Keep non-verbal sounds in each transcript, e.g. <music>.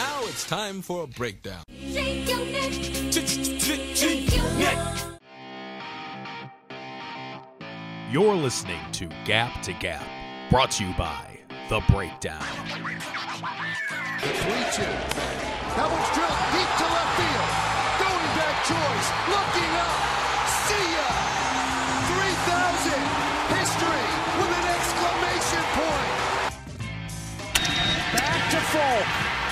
Now it's time for a breakdown. Shake your neck. Shake your neck. You're listening to Gap to Gap, brought to you by The Breakdown. The 3 2. That one's drilled deep to left field. Going back choice. Looking up. See ya. 3,000. History with an exclamation point. Back to Folk.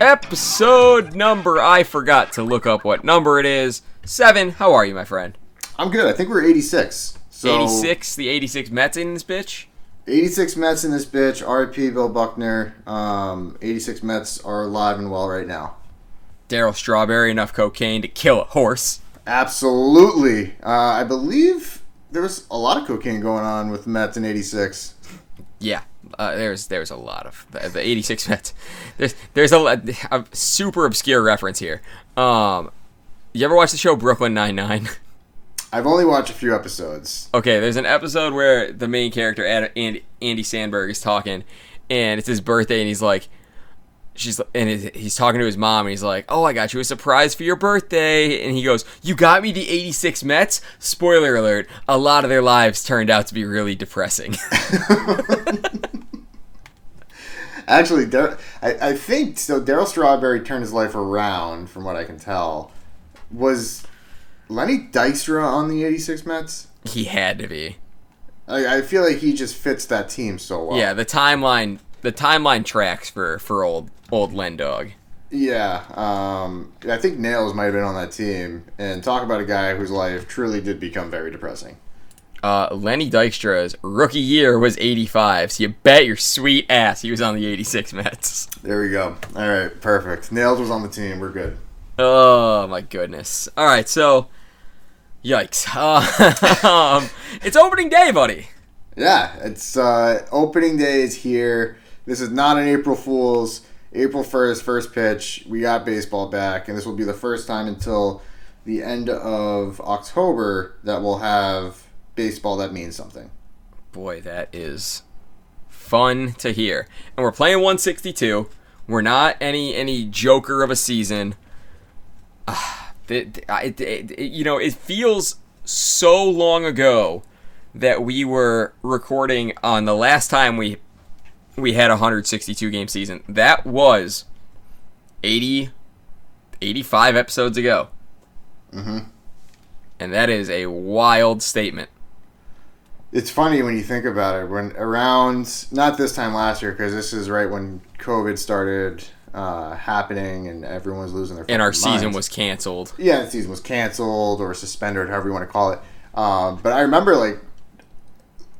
Episode number, I forgot to look up what number it is. Seven, how are you, my friend? I'm good. I think we're 86. So 86, the 86 Mets in this bitch? 86 Mets in this bitch. RIP Bill Buckner. Um, 86 Mets are alive and well right now. Darryl Strawberry, enough cocaine to kill a horse. Absolutely. Uh, I believe there was a lot of cocaine going on with the Mets in 86. Yeah, uh, there's there's a lot of the, the 86 Mets. There's there's a, a super obscure reference here. Um, you ever watch the show Brooklyn Nine Nine? I've only watched a few episodes. Okay, there's an episode where the main character Andy Samberg is talking, and it's his birthday, and he's like, she's and he's- talking to his mom, and he's like, "Oh, I got you a surprise for your birthday," and he goes, "You got me the '86 Mets." Spoiler alert: a lot of their lives turned out to be really depressing. <laughs> Actually, Dar- I, I think so. Darryl Strawberry turned his life around, from what I can tell. Was Lenny Dykstra on the 86 Mets? he had to be. I, I feel like he just fits that team so well. Yeah, the timeline, the timeline tracks for for old old Len Dog. Yeah, um, I think Nails might have been on that team, and talk about a guy whose life truly did become very depressing. Uh, Lenny Dykstra's rookie year was 85, so you bet your sweet ass he was on the 86 Mets. There we go. All right, perfect. Nails was on the team. We're good. Oh my goodness. All right, so yikes. Uh, <laughs> um, it's opening day, buddy. Yeah, it's uh, opening day is here. This is not an April Fool's. April first, first pitch. We got baseball back, and this will be the first time until the end of October that we'll have baseball that means something. Boy, that is fun to hear. And we're playing 162. We're not any any joker of a season. Ah, the- the- it- it- you know, it feels so long ago that we were recording on the last time we we had a 162 game season. That was 80 85 episodes ago. Mm-hmm. And that is a wild statement. It's funny when you think about it. When around not this time last year, because this is right when COVID started uh, happening and everyone was losing their. And our fucking season was canceled. yeah, the season was canceled or suspended, however you want to call it. Um, but I remember like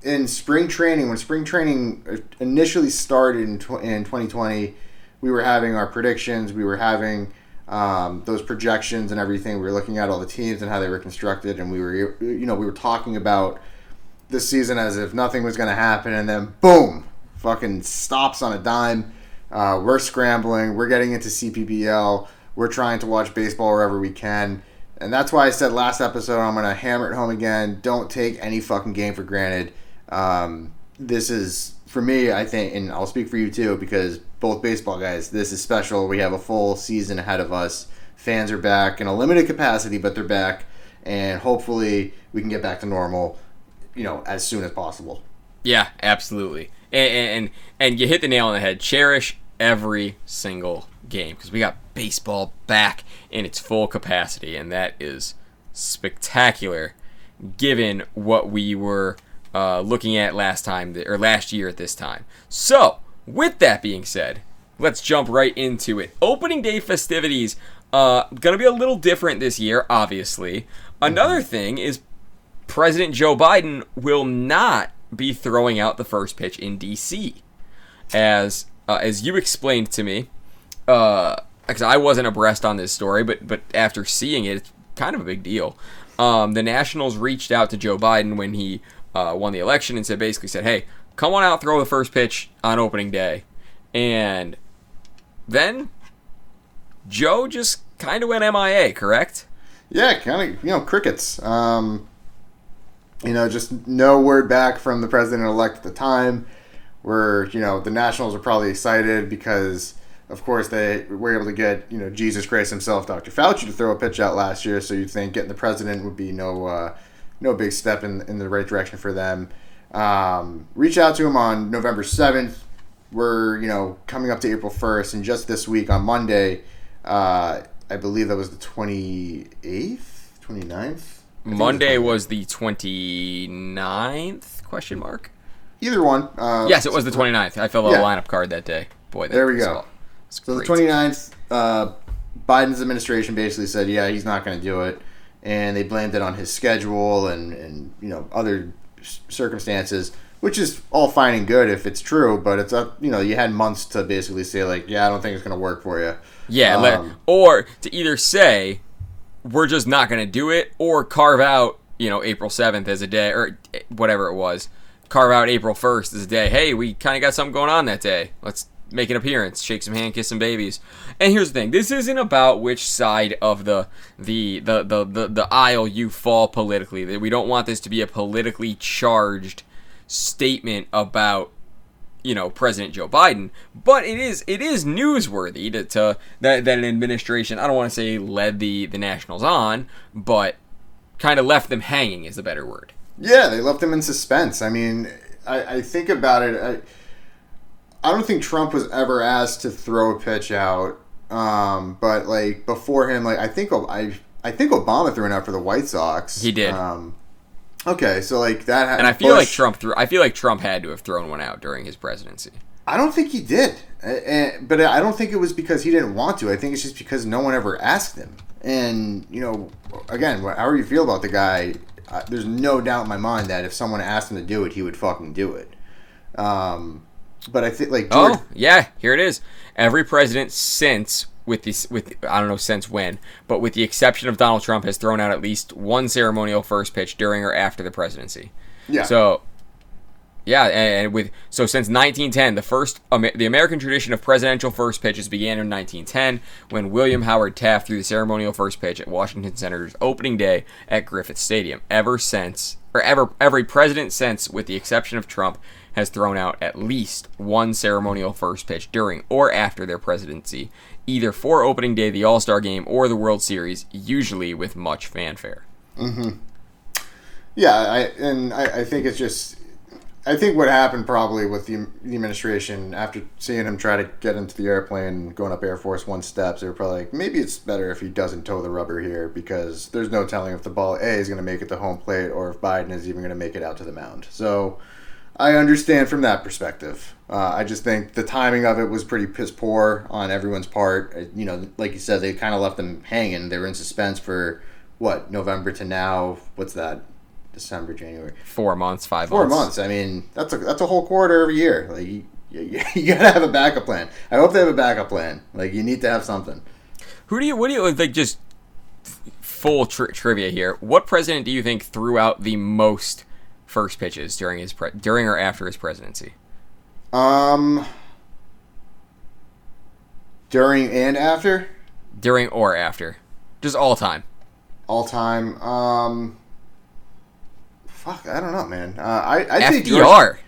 in spring training, when spring training initially started in, tw- in 2020, we were having our predictions, we were having um, those projections and everything. We were looking at all the teams and how they were constructed, and we were, you know, we were talking about this season as if nothing was going to happen, and then boom, fucking stops on a dime. Uh, we're scrambling. We're getting into CPBL. We're trying to watch baseball wherever we can. And that's why I said last episode, I'm going to hammer it home again. Don't take any fucking game for granted. Um, this is, for me, I think, and I'll speak for you too, because both baseball guys, this is special. We have a full season ahead of us. Fans are back in a limited capacity, but they're back. And hopefully we can get back to normal, you know, as soon as possible. Yeah, absolutely. And and and you hit the nail on the head. Cherish every single game because we got baseball back in its full capacity, and that is spectacular, given what we were uh, looking at last time or last year at this time. So, with that being said, let's jump right into it. Opening day festivities. Uh, gonna be a little different this year, obviously. Another thing is President Joe Biden will not be throwing out the first pitch in D.C. As uh, as you explained to me, uh, because I wasn't abreast on this story, but but after seeing it, it's kind of a big deal. Um, the Nationals reached out to Joe Biden when he uh, won the election and said basically said, "Hey, come on out, throw the first pitch on opening day," and then Joe just kind of went MIA. Correct? Yeah, kind of, you know, crickets. Um, you know, just no word back from the president elect at the time. Where you know the Nationals are probably excited because, of course, they were able to get you know Jesus Christ himself, Dr. Fauci, to throw a pitch out last year. So you'd think getting the president would be no uh, no big step in in the right direction for them. Um, reach out to him on November seventh. We're you know coming up to April first, and just this week on Monday, uh, I believe that was the twenty eighth, 29th? Monday was the 29th? Question mark. Either one. Uh, Yes, it was the 29th. I filled out Yeah. a lineup card that day. Boy, that There we go. So the great. 29th, uh, Biden's administration basically said, yeah, he's not going to do it. And they blamed it on his schedule and, and you know, other circumstances, which is all fine and good if it's true. But it's, up, you know, you had months to basically say, like, yeah, I don't think it's going to work for you. Yeah, Um, let- or to either say we're just not going to do it, or carve out you know April seventh as a day, or eh, whatever it was, carve out April first as a day. Hey, we kind of got something going on that day. Let's make an appearance, shake some hand, kiss some babies. And here's the thing: this isn't about which side of the the the the the, the aisle you fall politically. We don't want this to be a politically charged statement about you know President Joe Biden, but it is it is newsworthy to, to that that an administration I don't want to say led the the Nationals on, but kind of left them hanging is the better word. Yeah, they left them in suspense. I mean, I, I think about it. I, I don't think Trump was ever asked to throw a pitch out. Um, but like before him, like I think I I think Obama threw it out for the White Sox. He did. Um, okay, so like that. had- And I feel like Trump threw I feel like Trump had to have thrown one out during his presidency. I don't think he did, A- a- but I don't think it was because he didn't want to. I think it's just because no one ever asked him. And you know, again, however you feel about the guy, uh, there's no doubt in my mind that if someone asked him to do it, he would fucking do it. Um, but I think like George, Oh, yeah, here it is. Every president since with this with I don't know since when, but with the exception of Donald Trump has thrown out at least one ceremonial first pitch during or after the presidency. yeah, So, yeah, and, with so since 1910, the first the American tradition of presidential first pitches began in 1910 when William Howard Taft threw the ceremonial first pitch at Washington Senators opening day at Griffith Stadium. Ever since, or ever every president since, with the exception of Trump, has thrown out at least one ceremonial first pitch during or after their presidency, either for opening day, the All Star Game, or the World Series, usually with much fanfare. Hmm. yeah, I and I, I think it's just. I think what happened probably with the, the administration after seeing him try to get into the airplane going up Air Force One steps, they were probably like, maybe it's better if he doesn't toe the rubber here because there's no telling if the ball A is going to make it to home plate or if Biden is even going to make it out to the mound. So I understand from that perspective. Uh, I just think the timing of it was pretty piss poor on everyone's part. Uh, You know, like you said, they kind of left them hanging. They were in suspense for what November to now. What's that? December, January. Four months, five Four months. months. I mean, that's a that's a whole quarter every year. Like you, you, <laughs> you gotta have a backup plan. I hope they have a backup plan. Like you need to have something. Who do you? What do you like? Just full tri- trivia here. What president do you think threw out the most first pitches during his pre- during or after his presidency? Um, during and after During or after, just all time. all time. Um, fuck, I don't know, man. Uh, I I think George- FDR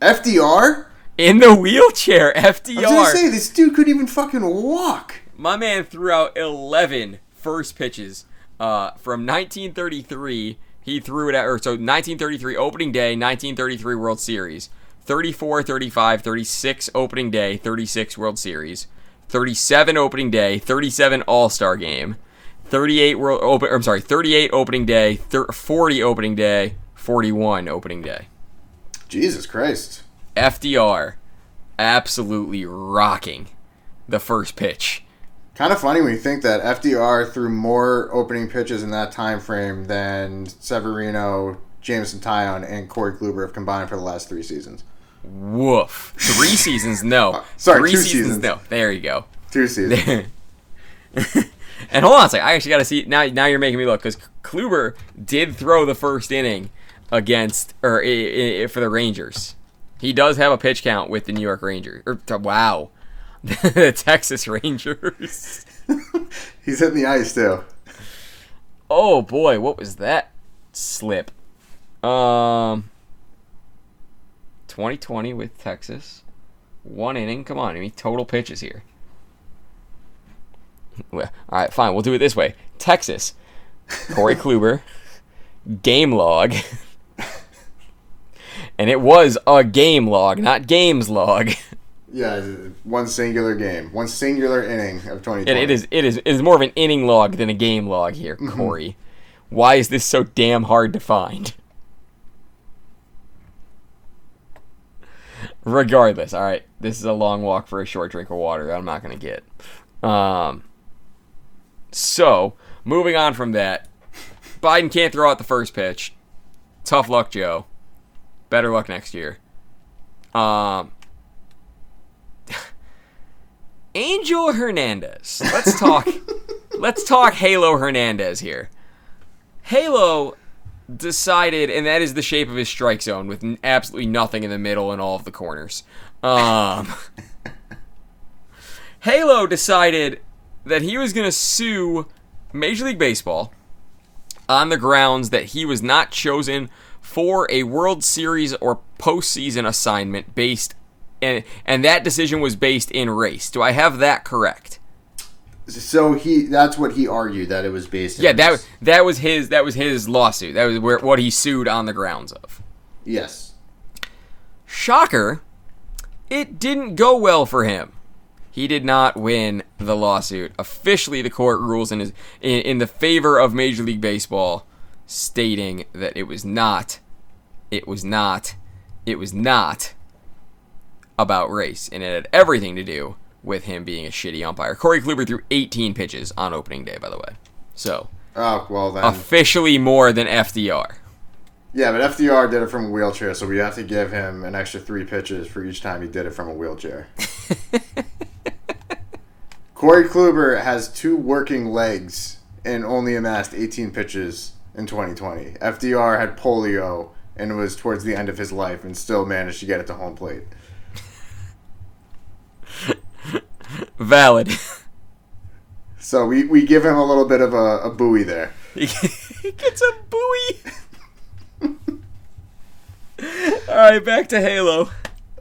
FDR. in the wheelchair. <laughs> FDR. I was gonna say this dude couldn't even fucking walk. My man threw out 11 first pitches uh, from 1933. He threw it at, or so 1933 opening day, 1933 World Series, 34, 35, 36 opening day, 36 World Series, 37 opening day, 37 All Star game, 38 World Open. I'm sorry, 38 opening day, thir- 40 opening day, 41 opening day. Jesus Christ. FDR, absolutely rocking the first pitch. Kind of funny when you think that FDR threw more opening pitches in that time frame than Severino, Jameson Taillon, and Corey Kluber have combined for the last three seasons. Woof. Three seasons, no. Uh, sorry, Three two seasons, seasons. no. There you go. Two seasons. <laughs> and hold on a second. I actually got to see now. Now you're making me look because Kluber did throw the first inning against or i- i- for the Rangers. He does have a pitch count with the New York Rangers. Or wow, <laughs> the Texas Rangers. <laughs> He's hitting the ice too. Oh boy, what was that slip? Um, 2020 with Texas, one inning. Come on, I mean total pitches here. Well, all right, fine. We'll do it this way. Texas, Corey <laughs> Kluber, game log, and it was a game log, not games log. Yeah, one singular game, one singular inning of 2020. And it is it is it is more of an inning log than a game log here, Corey. Why is this so damn hard to find? <laughs> Regardless, all right, this is a long walk for a short drink of water I'm not going to get. Um, so moving on from that, Biden can't throw out the first pitch. Tough luck, Joe. Better luck next year. Um, Angel Hernandez. Let's talk. <laughs> let's talk Halo Hernandez here. Halo decided, and that is the shape of his strike zone with absolutely nothing in the middle and all of the corners. Um, <laughs> Halo decided that he was going to sue Major League Baseball on the grounds that he was not chosen for a World Series or postseason assignment based and and that decision was based in race. Do I have that correct? So he that's what he argued that it was based. in Yeah, that race. that was his that was his lawsuit. That was where what he sued on the grounds of. yes. Shocker, it didn't go well for him. He did not win the lawsuit. Officially, the court rules in his in, in the favor of Major League Baseball, stating that it was not, it was not, it was not about race, and it had everything to do with him being a shitty umpire. Corey Kluber threw 18 pitches on opening day, by the way. So Oh well then. officially more than FDR. yeah, but FDR did it from a wheelchair, so we have to give him an extra three pitches for each time he did it from a wheelchair. <laughs> Corey Kluber has two working legs and only amassed 18 pitches in 2020. FDR had polio and was towards the end of his life and still managed to get it to home plate. Valid. <laughs> So we, we give him a little bit of a, a buoy there. <laughs> he gets a buoy. <laughs> All right, back to Halo.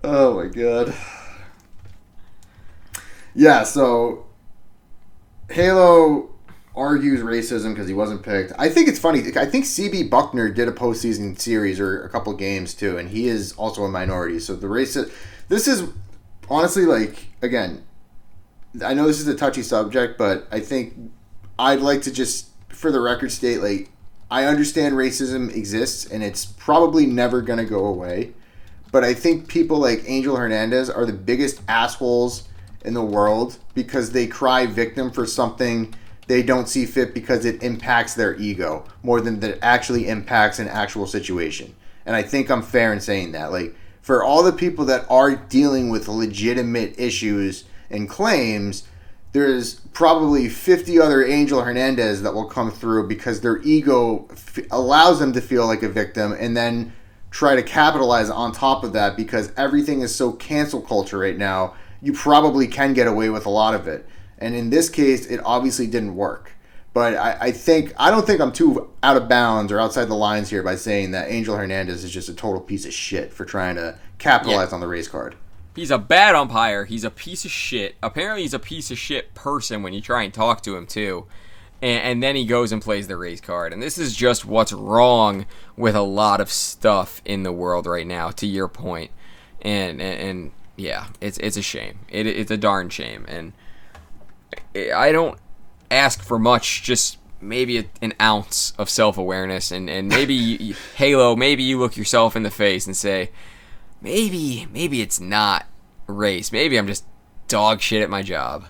Oh my god. Yeah, so Halo argues racism because he wasn't picked. I think it's funny. I think CB Bucknor did a postseason series or a couple games too, and he is also a minority. So the racist. This is honestly like again. I know this is a touchy subject, but I think I'd like to just, for the record, state like I understand racism exists and it's probably never gonna go away. But I think people like Angel Hernandez are the biggest assholes in the world because they cry victim for something they don't see fit because it impacts their ego more than that it actually impacts an actual situation. And I think I'm fair in saying that. Like for all the people that are dealing with legitimate issues and claims, there's probably 50 other Angel Hernandez that will come through because their ego f- allows them to feel like a victim and then try to capitalize on top of that because everything is so cancel culture right now. You probably can get away with a lot of it. And in this case, it obviously didn't work. But I, I think, I don't think I'm too out of bounds or outside the lines here by saying that Angel Hernandez is just a total piece of shit for trying to capitalize on the race card. He's a bad umpire. He's a piece of shit. Apparently, he's a piece of shit person when you try and talk to him too. And, and then he goes and plays the race card. And this is just what's wrong with a lot of stuff in the world right now. To your point, and and, and yeah, it's it's a shame. It, it's a darn shame. And I don't ask for much. Just maybe a, an ounce of self awareness, and and maybe <laughs> you, Halo. Maybe you look yourself in the face and say maybe maybe it's not race. Maybe I'm just dog shit at my job.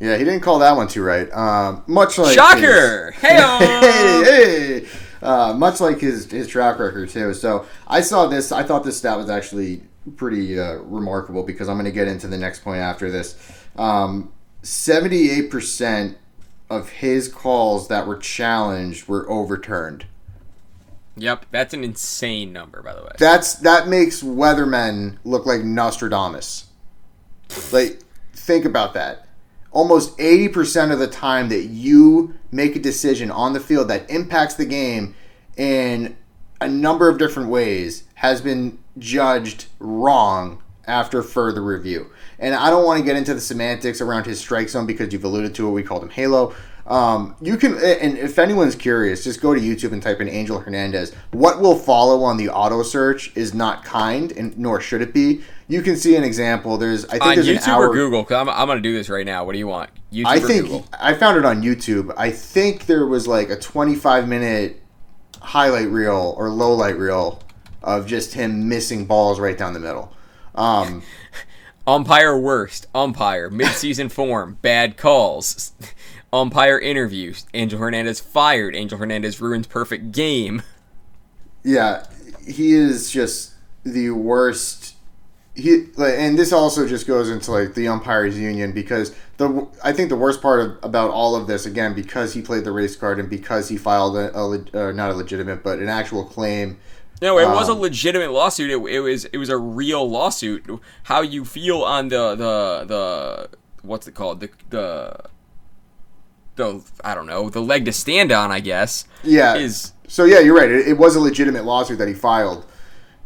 Yeah, he didn't call that one too right. Um, much like Shocker! his- <laughs> hey, hey! Uh, much like his his track record too. So I saw this. I thought this stat was actually pretty uh, remarkable because I'm going to get into the next point after this. Um, Seventy-eight percent of his calls that were challenged were overturned. Yep, that's an insane number, by the way. That's that makes weathermen look like Nostradamus. Like, think about that. Almost 80% of the time that you make a decision on the field that impacts the game in a number of different ways has been judged wrong after further review. And I don't want to get into the semantics around his strike zone because you've alluded to it. We called him Halo. Um, you can, and if anyone's curious, just go to YouTube and type in Angel Hernandez. What will follow on the auto search is not kind, and nor should it be. You can see an example. There's, I think On there's YouTube an hour. or Google? Because I'm, I'm going to do this right now. What do you want? YouTube I think Google? I found it on YouTube. I think there was like a 25 minute highlight reel or low light reel of just him missing balls right down the middle. Um, <laughs> Umpire worst. Umpire. Midseason form. Bad calls. <laughs> Umpire interviews. Angel Hernandez fired. Angel Hernandez ruins perfect game. yeah, he is just the worst. He like, and this also just goes into like the umpires union because the I think the worst part of, about all of this again because he played the race card and because he filed a, a uh, not a legitimate but an actual claim No, it was a Um, legitimate lawsuit. It, it was it was a real lawsuit. How you feel on the the the what's it called the the the I don't know the leg to stand on. I guess Yeah. is So yeah, you're right. It, it was a legitimate lawsuit that he filed.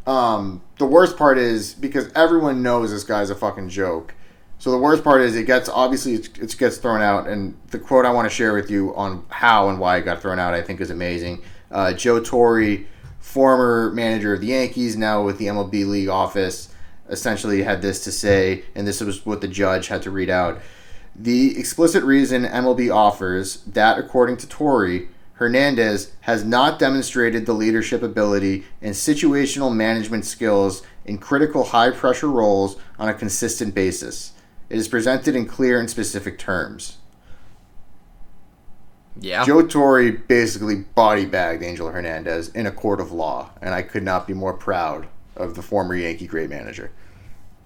Um, the worst part is because everyone knows this guy's a fucking joke. So the worst part is it gets obviously it, gets thrown out, and the quote I want to share with you on how and why it got thrown out I think is amazing. Uh, Joe Torre, former manager of the Yankees, now with the MLB league office, essentially had this to say, and this was what the judge had to read out. The explicit reason MLB offers that, according to Torre, Hernandez has not demonstrated the leadership ability and situational management skills in critical high pressure roles on a consistent basis. It is presented in clear and specific terms. yeah. Joe Torre basically body bagged Angel Hernandez in a court of law, and I could not be more proud of the former Yankee great manager.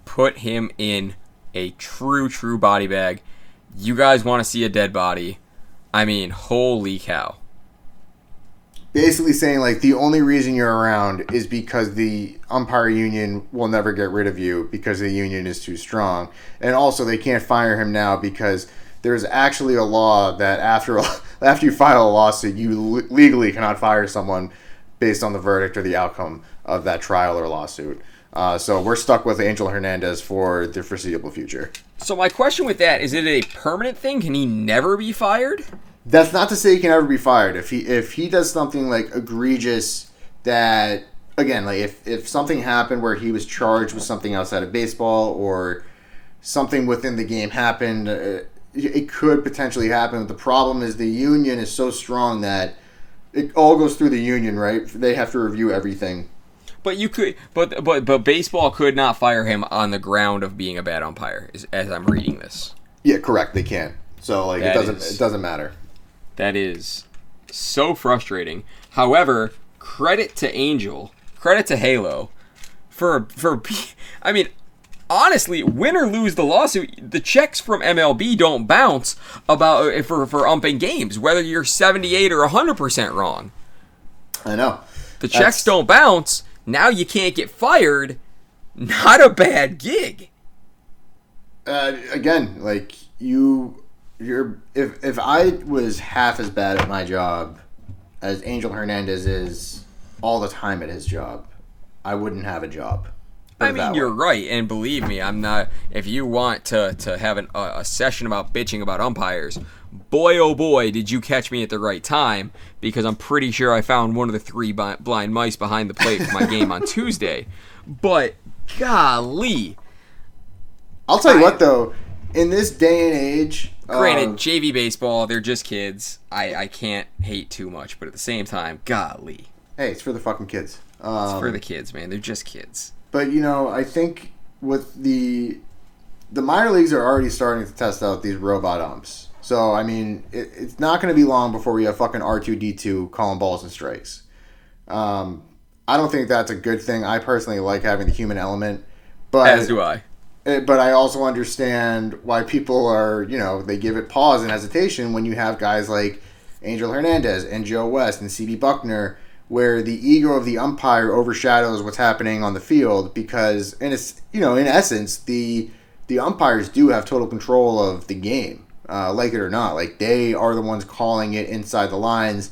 Put him in a true true body bag. You guys want to see a dead body? I mean, holy cow! basically saying like the only reason you're around is because the umpire union will never get rid of you because the union is too strong and also they can't fire him now because there's actually a law that after <laughs> after you file a lawsuit you legally cannot fire someone based on the verdict or the outcome of that trial or lawsuit uh, so we're stuck with Angel Hernandez for the foreseeable future. So my question with that is: It a permanent thing? Can he never be fired? That's not to say he can ever be fired. If he if he does something like egregious that again, like if, if something happened where he was charged with something outside of baseball or something within the game happened, uh, it could potentially happen. But The problem is the union is so strong that it all goes through the union, right? They have to review everything. But you could, but but but baseball could not fire him on the ground of being a bad umpire. Is, as I'm reading this, Yeah, correct. They can. So like That it doesn't is- it doesn't matter. that is so frustrating. However, credit to Angel, credit to Halo, for for. I mean, honestly, win or lose the lawsuit, the checks from MLB don't bounce about uh, for for umping games, whether you're 78 or 100 percent wrong. I know. The That's- checks don't bounce. Now you can't get fired. Not a bad gig. uh, again, like you, you're if if I was half as bad at my job as Angel Hernandez is all the time at his job, I wouldn't have a job. I mean, you're right, and believe me, I'm not. If you want to to have an, a, a session about bitching about umpires, boy oh boy, did you catch me at the right time because I'm pretty sure I found one of the three bi- blind mice behind the plate for my game on <laughs> Tuesday. But golly, I'll tell you I- what though, in this day and age, granted, JV baseball, they're just kids. I I can't hate too much, but at the same time, golly, hey, it's for the fucking kids. Um, it's for the kids, man. They're just kids. But you know, I think with the the minor leagues are already starting to test out these robot umps. So I mean, it, it's not going to be long before we have fucking R two D two calling balls and strikes. Um, I don't think that's a good thing. I personally like having the human element, but As do I. Eh, But I also understand why people are, you know, they give it pause and hesitation when you have guys like Angel Hernandez and Joe West and CB Bucknor, where the ego of the umpire overshadows what's happening on the field because, in it's, you know, in essence, the the umpires do have total control of the game, uh, like it or not. Like they are the ones calling it inside the lines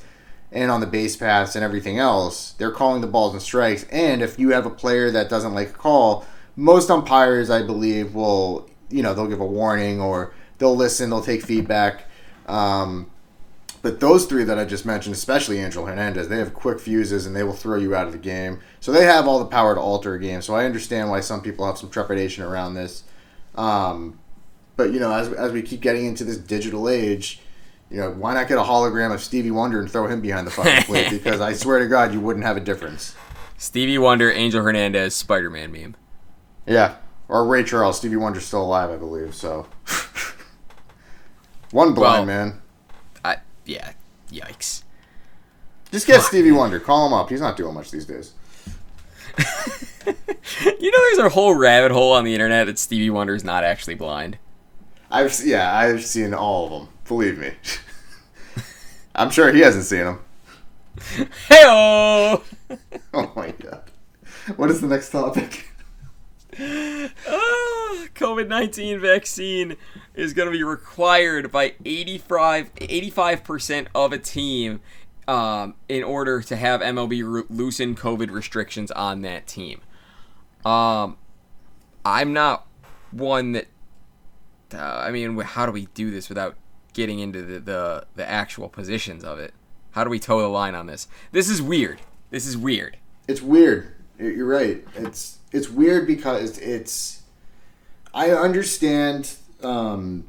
and on the base paths and everything else. They're calling the balls and strikes. And if you have a player that doesn't like a call, most umpires, I believe, will you know they'll give a warning or they'll listen, they'll take feedback. Um, but those three that I just mentioned, especially Angel Hernandez, they have quick fuses and they will throw you out of the game. So they have all the power to alter a game. So I understand why some people have some trepidation around this. Um, but you know, as, as we keep getting into this digital age, you know, why not get a hologram of Stevie Wonder and throw him behind the fucking <laughs> plate? Because I swear to God, you wouldn't have a difference. Stevie Wonder, Angel Hernandez, Spider Man meme. Yeah, or Ray Charles. Stevie Wonder's still alive, I believe. So <laughs> one blind Well- man. Yeah, yikes. Just get Stevie Wonder. Call him up. He's not doing much these days. <laughs> You know, there's a whole rabbit hole on the internet that Stevie Wonder is not actually blind. I've yeah, I've seen all of them. Believe me. <laughs> I'm sure he hasn't seen them. Hey <laughs> Oh my god. What is the next topic? <gasps> COVID 19 vaccine is going to be required by 85, 85% of a team um, in order to have MLB re- loosen COVID restrictions on that team. Um, I'm not one that. Uh, I mean, how do we do this without getting into the, the, the actual positions of it? How do we toe the line on this? This is weird. This is weird. It's weird. You're right. It's it's weird because it's. I understand. Um,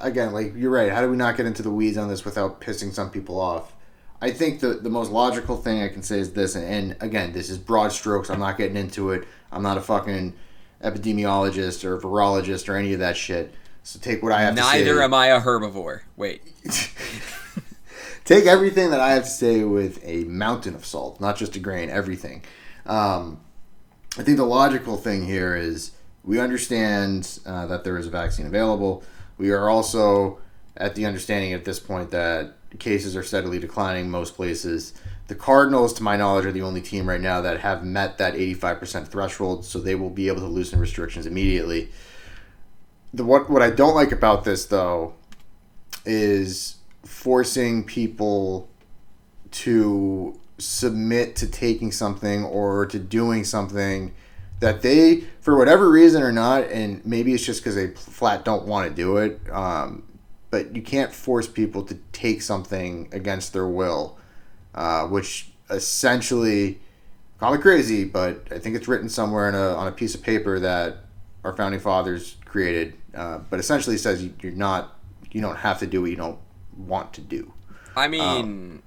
again, like you're right. How do we not get into the weeds on this without pissing some people off? I think the the most logical thing I can say is this, and, and again, this is broad strokes. I'm not getting into it. I'm not a fucking epidemiologist or virologist or any of that shit. So take what I have to say. Neither am I a herbivore. Wait. <laughs> <laughs> take everything that I have to say with a mountain of salt, not just a grain, everything. Um, I think the logical thing here is we understand uh, that there is a vaccine available. We are also at the understanding at this point that cases are steadily declining most places. The Cardinals, to my knowledge, are the only team right now that have met that 85% threshold, so they will be able to loosen restrictions immediately. The what what I don't like about this though is forcing people to submit to taking something or to doing something that they, for whatever reason or not, and maybe it's just because they flat don't want to do it, um, but you can't force people to take something against their will, uh, which essentially, call me crazy, but I think it's written somewhere on a, on a piece of paper that our founding fathers created, uh, but essentially says you, you're not, you don't have to do what you don't want to do. I mean,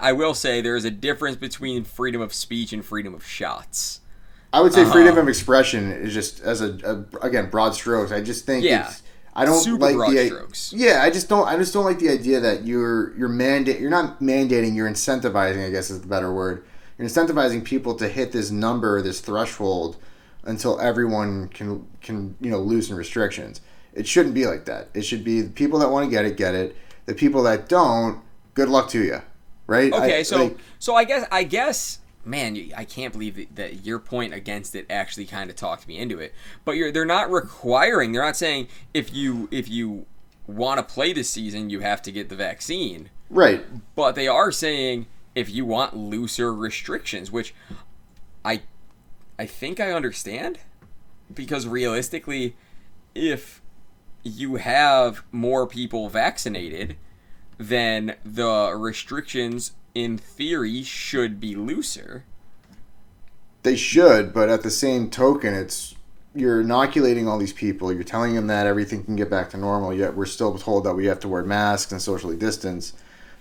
I will say there is a difference between freedom of speech and freedom of shots. I would say freedom Uh-huh. of expression is just as a, a again broad strokes. I just think Yeah. it's I don't Super like broad the strokes. yeah. I just don't I just don't like the idea that you're you're mandate you're not mandating you're incentivizing I guess is the better word. You're incentivizing people to hit this number this threshold until everyone can can you know loosen restrictions. It shouldn't be like that. It should be the people that want to get it get it. The people that don't, good luck to you, right? Okay, I- so like, so I guess I guess man, I can't believe that, that your point against it actually kind of talked me into it. But you're they're not requiring. They're not saying if you if you want to play this season, you have to get the vaccine. right. But they are saying if you want looser restrictions, which I I think I understand because realistically if you have more people vaccinated, then the restrictions in theory should be looser. They should, but at the same token, it's you're inoculating all these people. You're telling them that everything can get back to normal, yet we're still told that we have to wear masks and socially distance.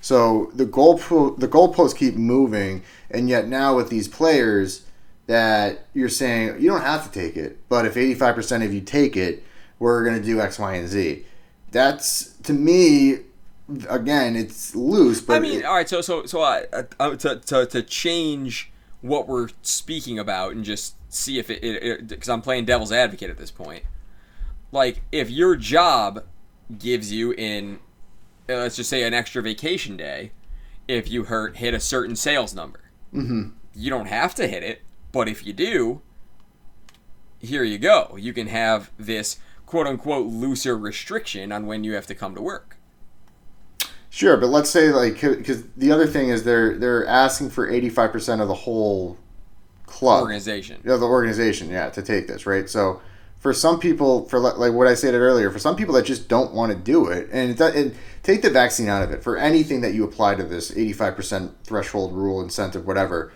So the goal the goalposts keep moving, and yet now with these players that you're saying you don't have to take it, but if 85% of you take it, we're going to do X, Y, and Z. That's to me, again, it's loose. But I mean, it- all right, so so so uh, to, to to change what we're speaking about and just see if it because I'm playing devil's advocate at this point. Like if your job gives you in uh, let's just say an extra vacation day, if you hurt hit a certain sales number, mm-hmm. you don't have to hit it, but if you do, here you go. You can have this quote unquote looser restriction on when you have to come to work. Sure, but let's say like because the other thing is they're they're asking for eighty five percent of the whole club organization. Yeah, the organization. Yeah, to take this right. So for some people, for like what I said earlier, for some people that just don't want to do it, and, it, and take the vaccine out of it for anything that you apply to this eighty five percent threshold rule incentive, whatever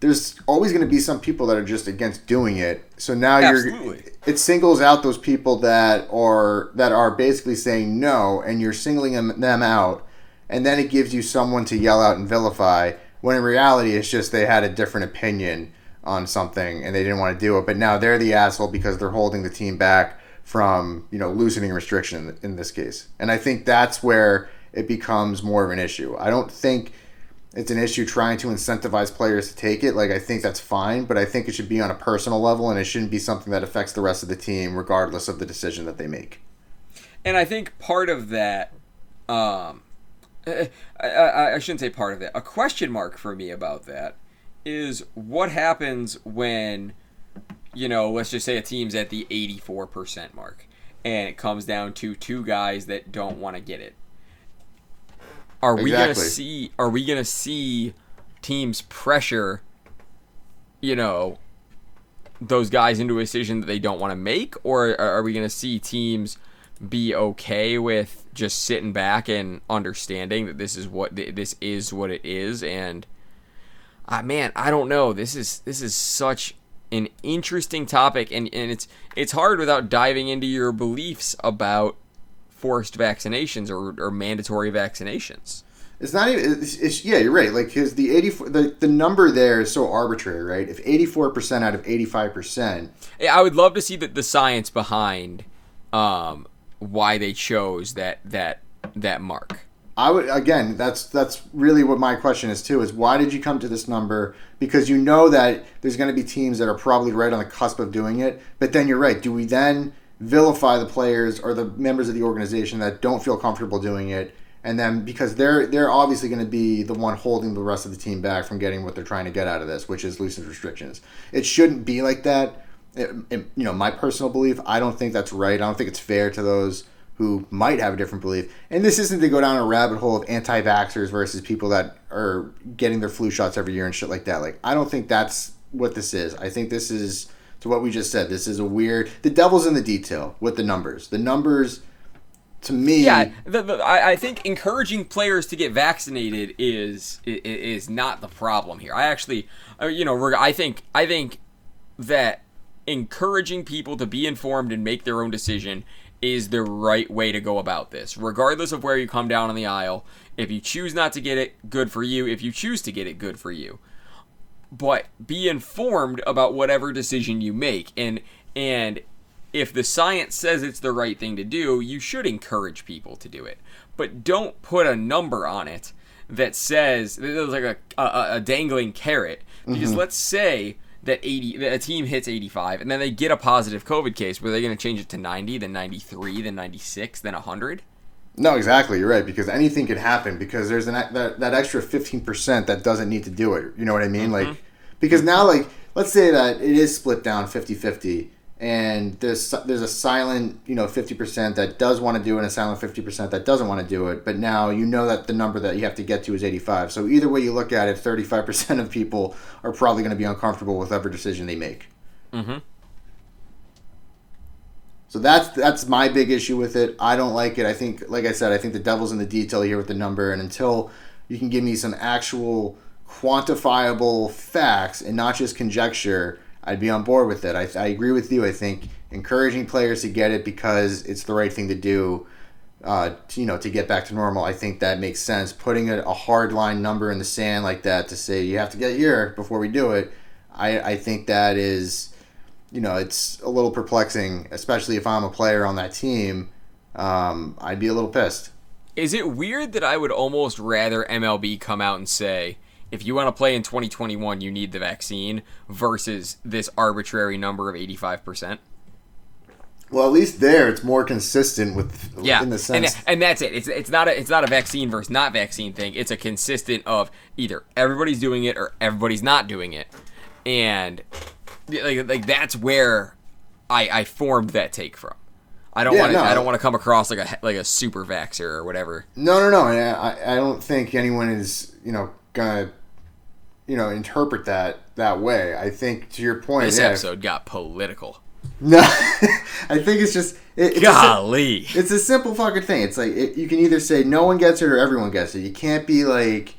there's always going to be some people that are just against doing it. So now Absolutely. you're it singles out those people that are that are basically saying no, and you're singling them, them out, and then it gives you someone to yell out and vilify. When in reality, it's just they had a different opinion on something and they didn't want to do it, but now they're the asshole because they're holding the team back from you know loosening restriction in this case. And I think that's where it becomes more of an issue. I don't think it's an issue trying to incentivize players to take it. Like I think that's fine, but I think it should be on a personal level and it shouldn't be something that affects the rest of the team regardless of the decision that they make. And I think part of that um I, I, I shouldn't say part of it. A question mark for me about that is what happens when you know, let's just say a team's at the 84% mark and it comes down to two guys that don't want to get it are we gonna see? Are we gonna see teams pressure? You know, those guys into a decision that they don't want to make, or are we gonna see teams be okay with just sitting back and understanding that this is what this is what it is? And uh, man, I don't know. This is this is such an interesting topic, and, and it's it's hard without diving into your beliefs about forced vaccinations or, or mandatory vaccinations. It's not even. It's, it's, yeah, you're right. Like because the 84 the the number there is so arbitrary, right? If eighty four percent out of eighty five percent. I would love to see the, the science behind um, why they chose that that that mark. I would again. That's that's really what my question is too. Is why did you come to this number? Because you know that there's going to be teams that are probably right on the cusp of doing it. But then you're right. Do we then vilify the players or the members of the organization that don't feel comfortable doing it, and then because they're they're obviously going to be the one holding the rest of the team back from getting what they're trying to get out of this, which is loosen restrictions. It shouldn't be like that. It, it, you know, my personal belief, I don't think that's right. I don't think it's fair to those who might have a different belief. And this isn't to go down a rabbit hole of anti-vaxxers versus people that are getting their flu shots every year and shit like that. Like, I don't think that's what this is. I think this is to what we just said. This is a weird. The devil's in the detail with the numbers. The numbers, to me, yeah. The, the, I, I think encouraging players to get vaccinated is, is is not the problem here. I actually, uh, you know, I think I think that encouraging people to be informed and make their own decision is the right way to go about this, regardless of where you come down on the aisle. If you choose not to get it, good for you. If you choose to get it, good for you but be informed about whatever decision you make and and if the science says it's the right thing to do you should encourage people to do it but don't put a number on it that says there's like a, a, a dangling carrot because mm-hmm. let's say that 80 that a team hits 85 and then they get a positive covid case were they going to change it to 90 then 93 then 96 then 100 no, exactly. You're right because anything could happen because there's an that, that extra 15% that doesn't need to do it. You know what I mean? Mm-hmm. Like because now like let's say that it is split down 50-50 and there's there's a silent, you know, 50% that does want to do it and a silent 50% that doesn't want to do it, but now you know that the number that you have to get to is 85. So either way you look at it, 35% of people are probably going to be uncomfortable with whatever decision they make. mm-hmm. So that's that's my big issue with it. I don't like it. I think, like I said, I think the devil's in the detail here with the number. And until you can give me some actual quantifiable facts and not just conjecture, I'd be on board with it. I, I agree with you. I think encouraging players to get it because it's the right thing to do. Uh, to, you know, to get back to normal, I think that makes sense. Putting a, a hard line number in the sand like that to say you have to get here before we do it, I, I think that is you know, it's a little perplexing, especially if I'm a player on that team. Um, I'd be a little pissed. Is it weird that I would almost rather MLB come out and say, if you want to play in 2021, you need the vaccine versus this arbitrary number of 85%. Well, at least there it's more consistent with Yeah, in the and, sense. and that's it. It's it's not a it's not a vaccine versus not vaccine thing. It's a consistent of either everybody's doing it or everybody's not doing it, and like, like that's where I I formed that take from. I don't Yeah, want to no. I don't want to come across like a like a super vaxer or whatever. No, no, no. and I, I don't think anyone is, you know, gonna, you know, interpret that that way. I think to your point, This yeah. episode got political. <laughs> No, I think it's just it, it's, a, Golly. it's a simple fucking thing. It's like it, you can either say no one gets it or everyone gets it. You can't be like,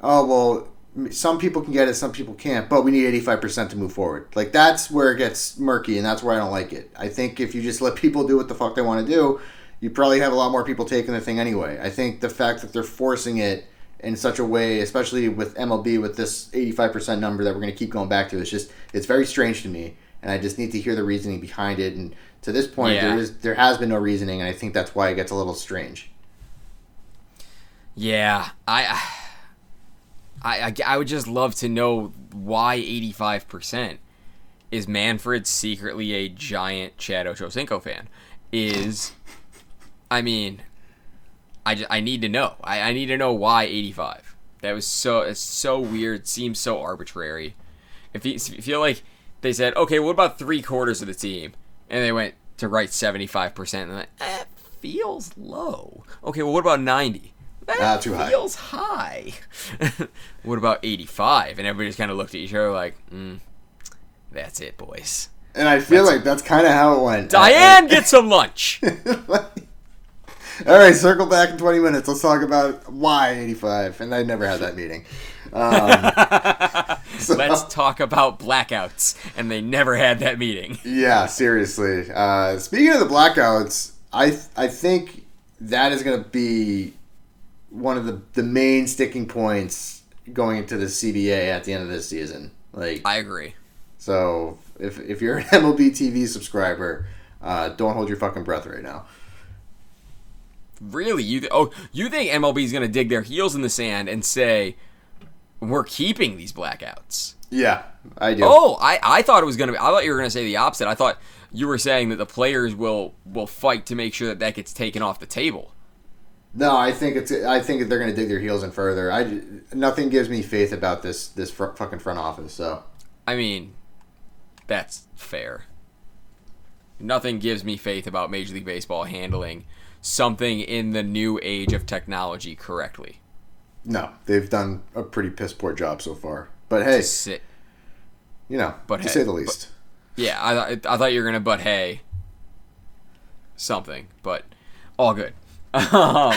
oh well, some people can get it, some people can't, but we need eighty five percent to move forward. Like that's where it gets murky, and that's where I don't like it. I think if you just let people do what the fuck they want to do, you probably have a lot more people taking the thing anyway. I think the fact that they're forcing it in such a way, especially with MLB with this 85% number that we're going to keep going back to, it's just it's very strange to me, and I just need to hear the reasoning behind it. And to this point, Yeah. there is there has been no reasoning, and I think that's why it gets a little strange. Yeah, I, I, I, I would just love to know why eighty five percent is Manfred secretly a giant Chad Ochocinco fan? Is, I mean, I, ju- I need to know. I, I need to know why eighty five. That was so it's so weird. Seems so arbitrary. If you, feel like they said, okay, what about three quarters of the team, and they went to write seventy five percent, and like, that feels low. Okay, well, what about ninety? That Ah, too feels high. <laughs> what about 85? And everybody just kind of looked at each other like, mm, that's it, boys. And I feel like that's kind of how it went. Diane, <laughs> get some lunch. <laughs> <laughs> All right, circle back in 20 minutes. Let's talk about why 85. And I never had that meeting. Um, <laughs> so- Let's talk about blackouts. And they never had that meeting. <laughs> Yeah, seriously. Uh, speaking of the blackouts, I I think that is going to be one of the the main sticking points going into the CBA at the end of this season. Like, I agree. so if if you're an MLB TV subscriber, uh, don't hold your fucking breath right now. Really? You th- oh, you think MLB is going to dig their heels in the sand and say, we're keeping these blackouts? Yeah, I do. Oh, I, I thought it was going to be. I thought you were going to say the opposite. I thought you were saying that the players will will fight to make sure that that gets taken off the table. No, I think it's. I think they're going to dig their heels in further. I nothing gives me faith about this this fr- fucking front office. So I mean, that's fair. Nothing gives me faith about Major League Baseball handling something in the new age of technology correctly. no, they've done a pretty piss poor job so far. But hey, you know, but to hey, say the least. Yeah, I, I, I thought you were gonna but hey something, but all good. <laughs> Rob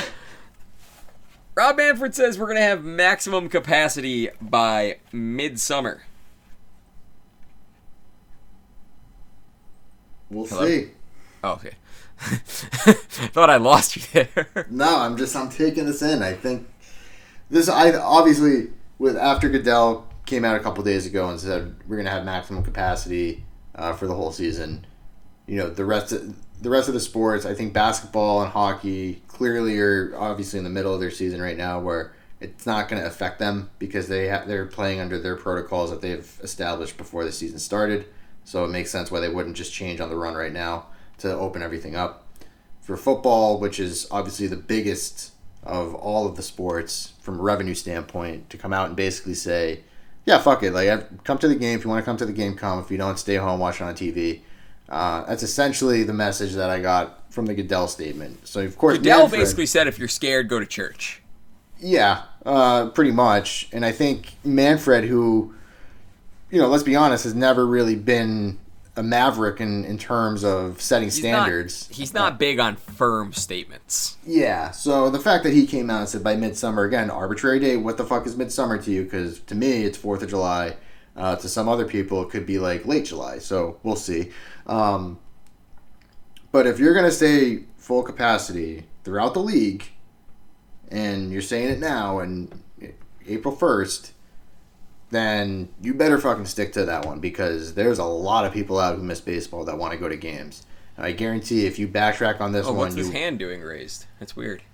Manfred says we're gonna have maximum capacity by midsummer. we'll hello? see. Oh, okay. <laughs> thought I lost you there. <laughs> No, I'm just I'm taking this in. I think this. I obviously with after Goodell came out a couple days ago and said we're gonna have maximum capacity uh, for the whole season. You know the rest of the rest of the sports. I think basketball and hockey clearly are obviously in the middle of their season right now, where it's not going to affect them because they ha- they're playing under their protocols that they've established before the season started. So it makes sense why they wouldn't just change on the run right now to open everything up for football, which is obviously the biggest of all of the sports from a revenue standpoint, to come out and basically say, "Yeah, fuck it. Like, I've- come to the game. If you want to come to the game, come. If you don't, stay home, watch it on TV." Uh, that's essentially the message that I got from the Goodell statement. So, of course, Goodell Manfred- basically said if you're scared, go to church. yeah, uh, pretty much. And I think Manfred, who, you know, let's be honest, has never really been a maverick in, in terms of setting He's standards. Not, he's not big on firm statements. Yeah, so the fact that he came out and said by midsummer, again, arbitrary day. what the fuck is midsummer to you? Because to me, it's 4th of July. Uh, to some other people, it could be like late July, so we'll see. Um, but if you're going to say full capacity throughout the league, and you're saying it now and April 1st, then you better fucking stick to that one because there's a lot of people out who miss baseball that want to go to games. And I guarantee if you backtrack on this oh, one, what's you... his hand doing raised? That's weird. <laughs>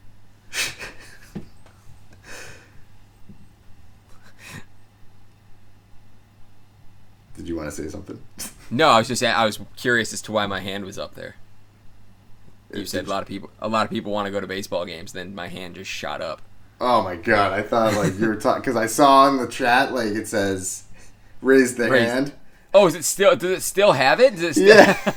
Did you want to say something? no, I was just I was curious as to why my hand was up there. You said a lot of people a lot of people want to go to baseball games, then my hand just shot up. Oh my god! I thought like you were talking because I saw in the chat like it says raise the Raise- hand. Oh, is it still? Does it still have it? It still, Yeah. <laughs>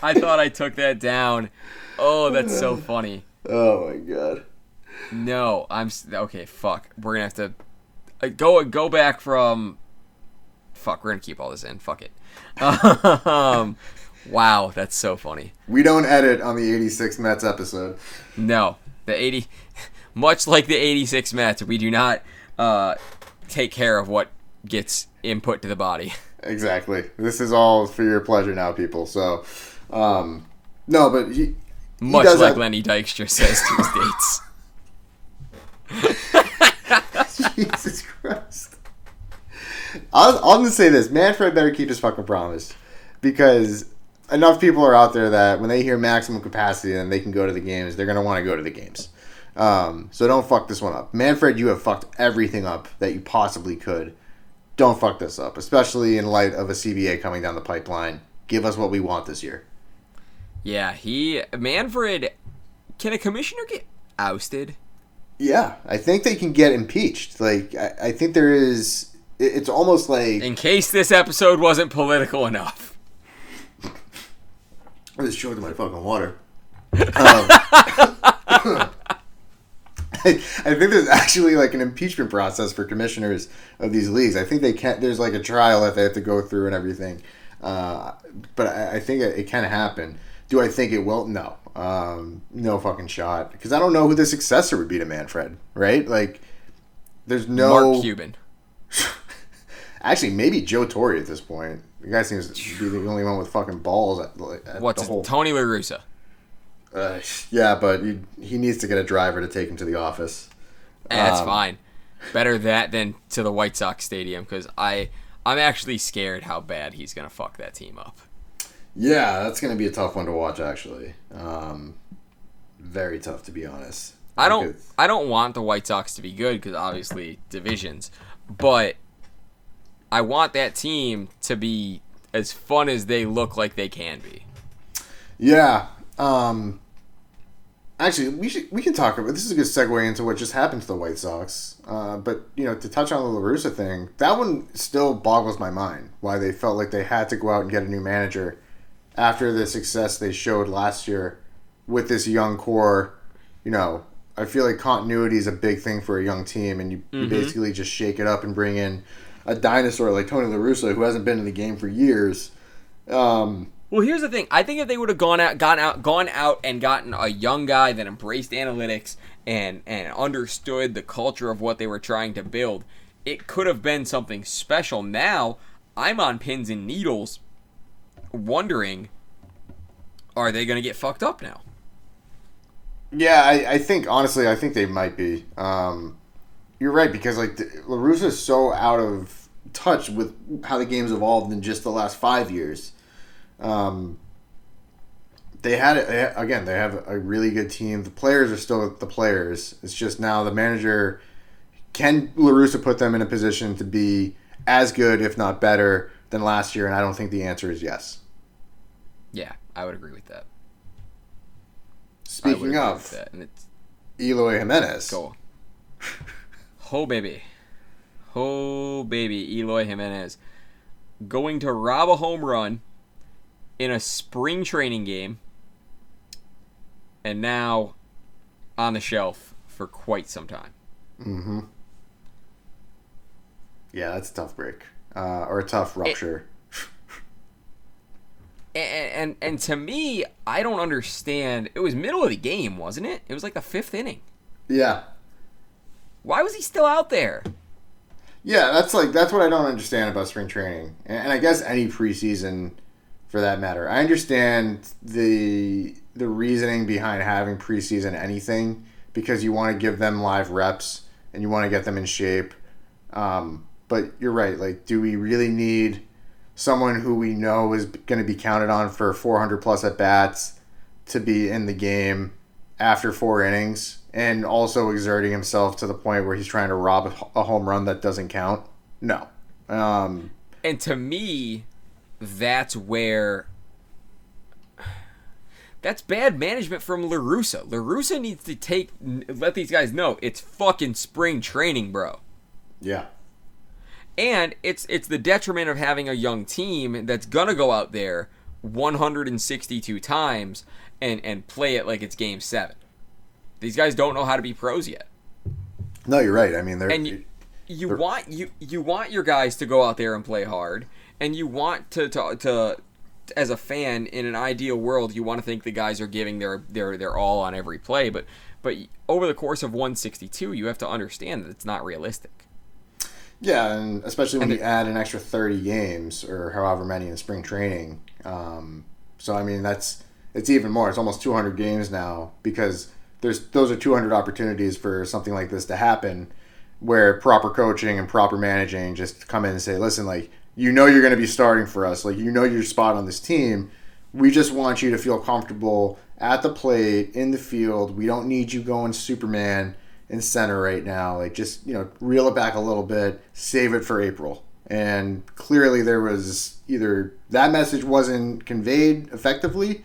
I thought I took that down. Oh, that's so <laughs> funny. oh my god. No, I'm okay. Fuck, we're gonna have to uh, go go back from. Fuck, we're gonna keep all this in. Fuck it. Um, <laughs> wow, that's so funny. We don't edit on the '86 Mets episode. No, the eighty, <laughs> much like the '86 Mets, we do not uh, take care of what gets input to the body. <laughs> Exactly. This is all for your pleasure now, people. So, um, no, but he. he Much like have- Lenny Dykstra says to his <laughs> dates. Jesus Christ. I'll, I'm gonna say this: Manfred better keep his fucking promise, because enough people are out there that when they hear maximum capacity and they can go to the games, they're gonna want to go to the games. Um, so don't fuck this one up, Manfred. You have fucked everything up that you possibly could. Don't fuck this up, especially in light of a CBA coming down the pipeline. Give us what we want this year. Yeah, he Manfred. Can a commissioner get ousted? Yeah, I think they can get impeached. Like I, I think there is. It's almost like In case this episode wasn't political enough. I just choked my fucking water. Um, I, <laughs> I think there's actually like an impeachment process for commissioners of these leagues. I think they can't. There's like a trial that they have to go through and everything. Uh, but I, I think it, it can happen. Do I think it will? No. Um, no fucking shot. Because I don't know who the successor would be to Manfred. Right? Like, there's no. Mark Cuban. <laughs> Actually, maybe Joe Torre at this point. The guy seems to be the only one with fucking balls at, at What's the whole. Tony La Russa? Uh, yeah, but he, he needs to get a driver to take him to the office. That's Um, fine. Better that than to the White Sox stadium because I I'm actually scared how bad he's gonna fuck that team up. Yeah, that's going to be a tough one to watch, actually. Um, very tough, to be honest. I don't Because- I don't want the White Sox to be good because obviously divisions, but I want that team to be as fun as they look like they can be. Yeah. Um, actually, we should we can talk about this. Is a good segue into what just happened to the White Sox. Uh, but you know, to touch on the La Russa thing, that one still boggles my mind. Why they felt like they had to go out and get a new manager after the success they showed last year with this young core. You know, I feel like continuity is a big thing for a young team, and you, you basically just shake it up and bring in a dinosaur like Tony La Russa, who hasn't been in the game for years. Um, Well, here's the thing. I think if they would have gone out, gone out, gone out, and gotten a young guy that embraced analytics and and understood the culture of what they were trying to build, it could have been something special. Now, I'm on pins and needles, wondering, are they going to get fucked up now? Yeah, I, I think honestly, I think they might be. Um, you're right because like La Russa is so out of touch with how the game's evolved in just the last five years. Um, they had it again. They have a really good team. The players are still the players. It's just now the manager can La Russa put them in a position to be as good, if not better, than last year. And I don't think the answer is yes. Yeah, I would agree with that. Speaking of that, and it's Eloy Jimenez, go. Ho <laughs> baby, ho baby, Eloy Jimenez going to rob a home run in a spring training game, and now on the shelf for quite some time. Mm-hmm. Yeah, that's a tough break uh, or a tough rupture. <laughs> And, and and to me, I don't understand. It was middle of the game, wasn't it? It was like the fifth inning. yeah, Why was he still out there? Yeah, that's like that's what I don't understand about spring training, and, I guess any preseason, for that matter. I understand the the reasoning behind having preseason anything because you want to give them live reps and you want to get them in shape. Um, but you're right. Like, do we really need someone who we know is going to be counted on for 400 plus at bats to be in the game after four innings and also exerting himself to the point where he's trying to rob a- home run that doesn't count? No. Um, And to me, that's where that's bad management from La Russa. Larusa needs to take let these guys know it's fucking spring training, bro. yeah. And it's it's the detriment of having a young team that's gonna go out there 162 times and and play it like it's game seven. These guys don't know how to be pros yet. No, you're right. I mean, they're and you, you They're- want you you want your guys to go out there and play hard, and you want to to, to as a fan in an ideal world, you want to think the guys are giving their their their all on every play, but but over the course of 162, you have to understand that it's not realistic. Yeah, and especially when And you it- add an extra 30 games or however many in spring training. Um, so I mean, that's it's even more. It's almost 200 games now because there's those are 200 opportunities for something like this to happen, where proper coaching and proper managing just come in and say, listen, like you know you're going to be starting for us, like you know your spot on this team. We just want you to feel comfortable at the plate in the field. We don't need you going Superman in center right now. Like just you know, reel it back a little bit, save it for April. And clearly, there was either that message wasn't conveyed effectively,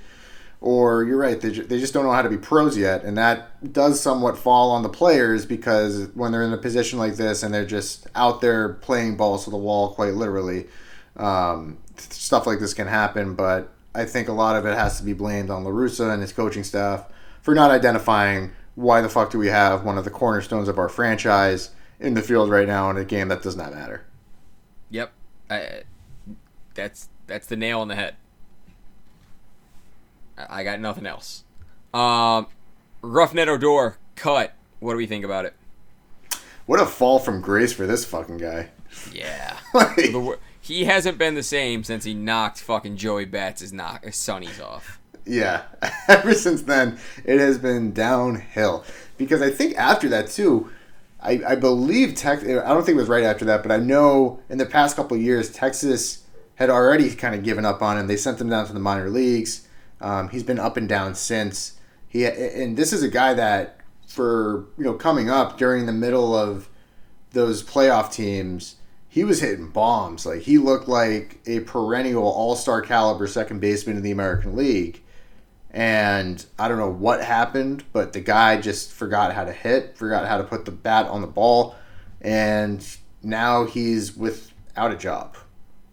or you're right, they, they just don't know how to be pros yet, and that does somewhat fall on the players because when they're in a position like this and they're just out there playing balls to the wall, quite literally, um, stuff like this can happen. But I think a lot of it has to be blamed on La Russa and his coaching staff for not identifying why the fuck do we have one of the cornerstones of our franchise in the field right now in a game that does not matter. Yep, I, that's that's the nail on the head. I got nothing else. Um, Rougned Odor cut. What do we think about it? What a fall from grace for this fucking guy. Yeah. <laughs> Like- he hasn't been the same since he knocked fucking Joey Bats' knock his sunnies off. Yeah, <laughs> ever since then, it has been downhill. Because I think after that too, I, I believe Tex. I don't think it was right after that, but I know in the past couple years, Texas had already kind of given up on him. They sent him down to the minor leagues. Um, he's been up and down since. He and this is a guy that for you know coming up during the middle of those playoff teams, he was hitting bombs. Like he looked like a perennial All Star caliber second baseman in the American League. And I don't know what happened, but the guy just forgot how to hit, forgot how to put the bat on the ball, and now he's without a job.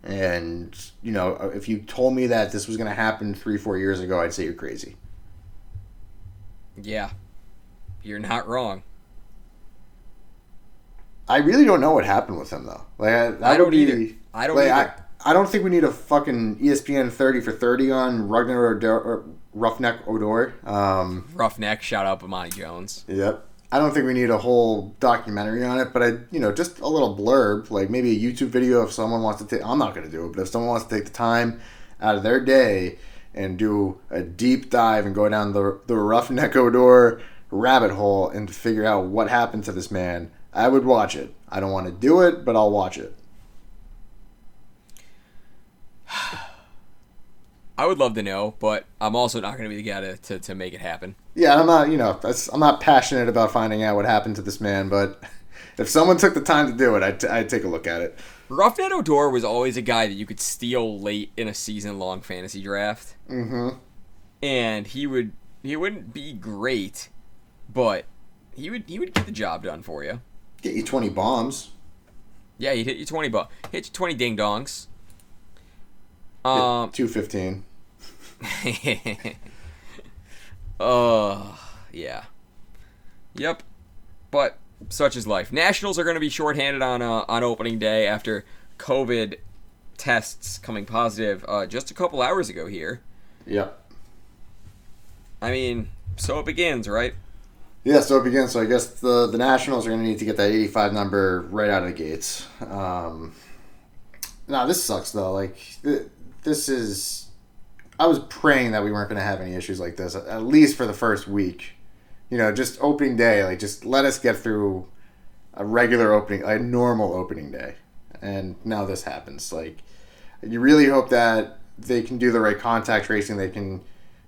And you know, if you told me that this was going to happen three, four years ago, I'd say you're crazy. Yeah. You're not wrong. I really don't know what happened with him though. Like I, I don't be- either. I don't like, either. I, I don't think we need a fucking ESPN thirty for thirty on Ragnar Odor, or Roughneck Odor. Um, Roughneck, shout out Amani Jones. yep. I don't think we need a whole documentary on it, but I, you know, just a little blurb, like maybe a YouTube video if someone wants to take. I'm not going to do it, but if someone wants to take the time out of their day and do a deep dive and go down the the Roughneck Odor rabbit hole and figure out what happened to this man, I would watch it. I don't want to do it, but I'll watch it. <sighs> <sighs> <sighs> I would love to know, but I'm also not going to be the guy to, to, to make it happen. Yeah, I'm not, you know, I'm not passionate about finding out what happened to this man, but if someone took the time to do it, I'd, I'd take a look at it. Rougned Odor was always a guy that you could steal late in a season long fantasy draft. Mm-hmm. And he would he wouldn't be great, but he would he would get the job done for you. Get you 20 bombs. Yeah, he'd hit you twenty bucks. Hit you twenty ding dongs. Um 215. Uh <laughs> yeah. Yep. But such is life. Nationals are going to be shorthanded on uh, on opening day after COVID tests coming positive uh, just a couple hours ago here. Yep. I mean, so it begins, right? Yeah, so it begins. So I guess the the Nationals are going to need to get that 85 number right out of the gates. Um, now this sucks though. Like th- this is, I was praying that we weren't going to have any issues like this at least for the first week. You know, just opening day. Like just let us get through a regular opening, a normal opening day, and now this happens. Like you really hope that they can do the right contact tracing. They can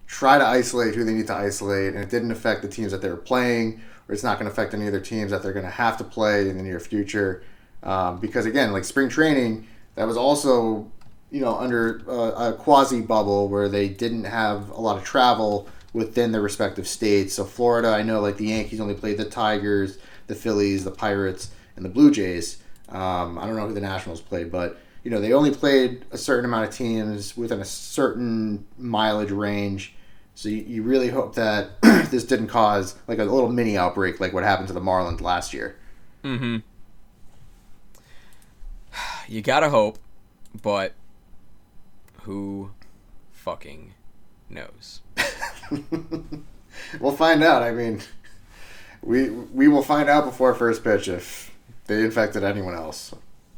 try to isolate who they need to isolate, and it didn't affect the teams that they were playing, or it's not going to affect any other teams that they're going to have to play in the near future. um, because again, like spring training, that was also you know under uh, a quasi bubble where they didn't have a lot of travel within their respective states. So Florida, I know like the Yankees only played the Tigers, the Phillies, the Pirates, and the Blue Jays. Um, I don't know who the Nationals played, but you know they only played a certain amount of teams within a certain mileage range. So you, you really hope that <clears throat> this didn't cause like a little mini outbreak like what happened to the Marlins last year. Mm-hmm. <sighs> You gotta hope, but who fucking knows? <laughs> we'll find out. I mean, we we will find out before first pitch if they infected anyone else.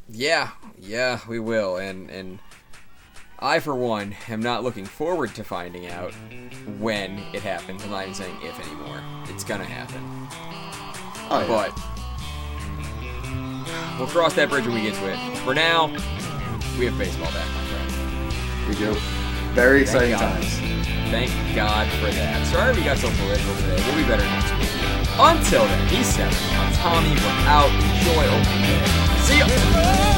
Yeah, yeah, we will, and and I for one am not looking forward to finding out when it happens. And I'm not even saying if anymore. It's gonna happen. Oh, yeah. But we'll cross that bridge when we get to it. For now, we have baseball back, my friend. We do. Very exciting God. times. Thank God for that. Sorry we got so political today. We'll be better next week. Until then, he's seven. I'm Tommy. We're out. Enjoy oh, opening day. See ya.